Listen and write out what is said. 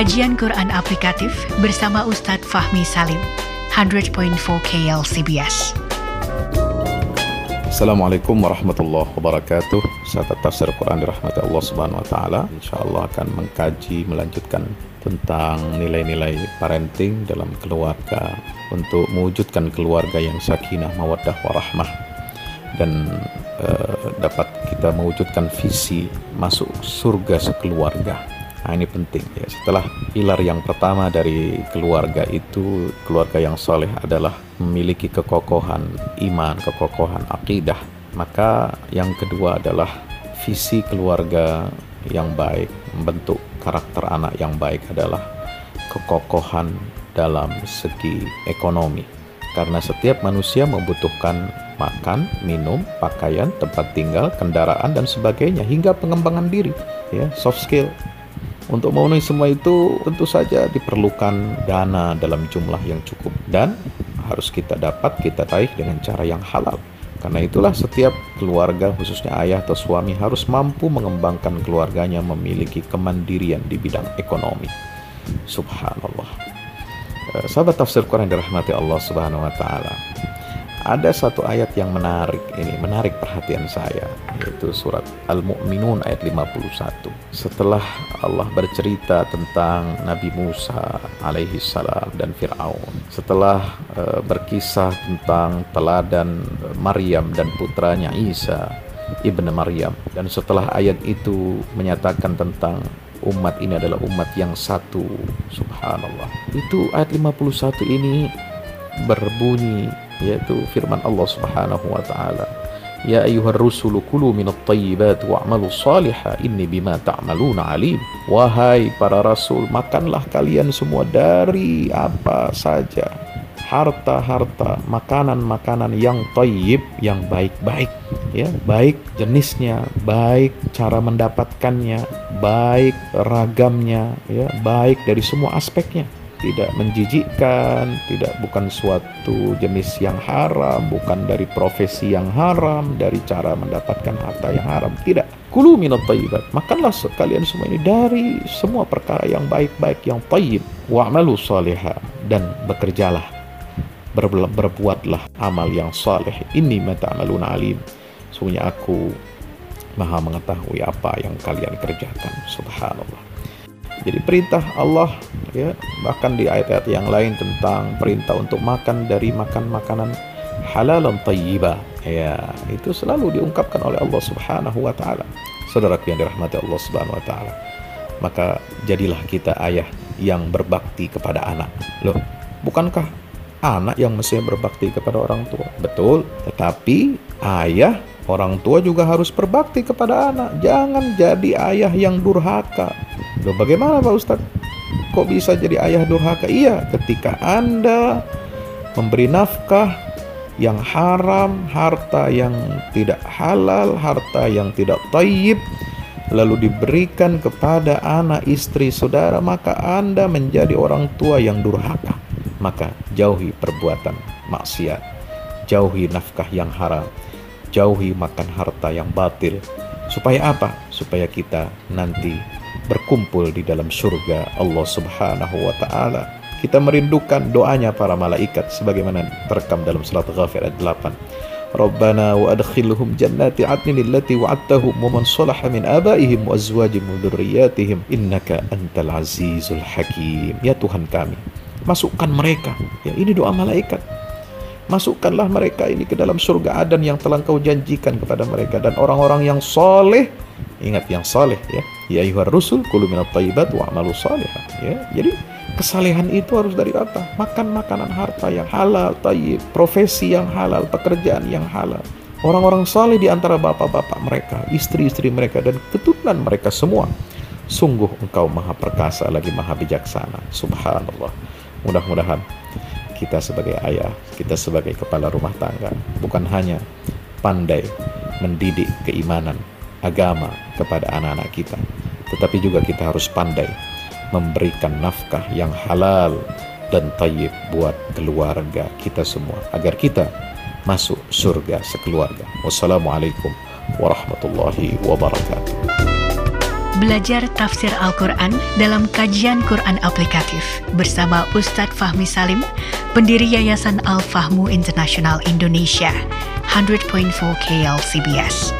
Kajian Quran Aplikatif bersama Ustadz Fahmi Salim, 100.4 KLCBS. Assalamualaikum warahmatullahi wabarakatuh. Sahabat tafsir Quran dirahmati Allah Subhanahu wa taala. Insyaallah akan mengkaji melanjutkan tentang nilai-nilai parenting dalam keluarga untuk mewujudkan keluarga yang sakinah, mawaddah, warahmah dan uh, dapat kita mewujudkan visi masuk surga sekeluarga Nah ini penting ya. Setelah pilar yang pertama dari keluarga itu keluarga yang soleh adalah memiliki kekokohan iman, kekokohan akidah. Maka yang kedua adalah visi keluarga yang baik, membentuk karakter anak yang baik adalah kekokohan dalam segi ekonomi. Karena setiap manusia membutuhkan makan, minum, pakaian, tempat tinggal, kendaraan dan sebagainya hingga pengembangan diri, ya, soft skill untuk memenuhi semua itu tentu saja diperlukan dana dalam jumlah yang cukup dan harus kita dapat kita raih dengan cara yang halal. Karena itulah setiap keluarga khususnya ayah atau suami harus mampu mengembangkan keluarganya memiliki kemandirian di bidang ekonomi. Subhanallah. Eh, sahabat tafsir Quran dirahmati Allah Subhanahu wa taala ada satu ayat yang menarik ini, menarik perhatian saya, yaitu surat Al-Mu'minun ayat 51. Setelah Allah bercerita tentang Nabi Musa alaihi salam dan Fir'aun, setelah uh, berkisah tentang teladan Maryam dan putranya Isa ibnu Maryam dan setelah ayat itu menyatakan tentang umat ini adalah umat yang satu subhanallah itu ayat 51 ini berbunyi yaitu firman Allah Subhanahu wa taala. Ya ayuhar rusulu kulu minat tayyibat wa'malu salihah inni bima ta'maluna alim. Wahai para rasul makanlah kalian semua dari apa saja. Harta-harta, makanan-makanan yang tayyib, yang baik-baik, ya, baik jenisnya, baik cara mendapatkannya, baik ragamnya, ya, baik dari semua aspeknya tidak menjijikkan, tidak bukan suatu jenis yang haram, bukan dari profesi yang haram, dari cara mendapatkan harta yang haram, tidak. Kulu minat tayyibat. Makanlah sekalian semua ini dari semua perkara yang baik-baik, yang tayyib. Wa'malu salihah. Dan bekerjalah. Ber berbuatlah amal yang saleh. Ini mata amaluna alim. Sungguhnya aku maha mengetahui apa yang kalian kerjakan. Subhanallah. Jadi perintah Allah ya bahkan di ayat-ayat yang lain tentang perintah untuk makan dari makan makanan halal dan ya itu selalu diungkapkan oleh Allah Subhanahu wa taala. Saudara yang dirahmati Allah Subhanahu wa taala. Maka jadilah kita ayah yang berbakti kepada anak. Loh, bukankah anak yang mestinya berbakti kepada orang tua? Betul, tetapi ayah Orang tua juga harus berbakti kepada anak. Jangan jadi ayah yang durhaka. Loh, bagaimana Pak Ustadz? Kok bisa jadi ayah durhaka? Iya, ketika Anda memberi nafkah yang haram, harta yang tidak halal, harta yang tidak tayyib, lalu diberikan kepada anak istri saudara, maka Anda menjadi orang tua yang durhaka. Maka jauhi perbuatan maksiat, jauhi nafkah yang haram, jauhi makan harta yang batil. Supaya apa? Supaya kita nanti berkumpul di dalam surga Allah Subhanahu wa taala. Kita merindukan doanya para malaikat sebagaimana terekam dalam surat Ghafir ayat 8. Rabbana wa adkhilhum jannati adnin allati wa'adtahum wa man salaha min abaihim wa azwajihim wa dhurriyyatihim innaka antal azizul hakim. Ya Tuhan kami, masukkan mereka. Ya ini doa malaikat Masukkanlah mereka ini ke dalam surga Adan yang telah kau janjikan kepada mereka dan orang-orang yang soleh. Ingat yang soleh ya. Ya ayuhar rusul kulu minat tayyibat wa amalu soleh. Ya. Jadi kesalehan itu harus dari apa? Makan makanan harta yang halal, tayyib, profesi yang halal, pekerjaan yang halal. Orang-orang saleh di antara bapak-bapak mereka, istri-istri mereka dan keturunan mereka semua. Sungguh engkau maha perkasa lagi maha bijaksana. Subhanallah. Mudah-mudahan kita sebagai ayah, kita sebagai kepala rumah tangga, bukan hanya pandai mendidik keimanan, agama kepada anak-anak kita, tetapi juga kita harus pandai memberikan nafkah yang halal dan tayyib buat keluarga kita semua agar kita masuk surga sekeluarga. Wassalamualaikum warahmatullahi wabarakatuh. Belajar tafsir Al-Quran dalam kajian Quran aplikatif bersama Ustadz Fahmi Salim, pendiri Yayasan Al-Fahmu Internasional Indonesia, 100.4 KL CBS.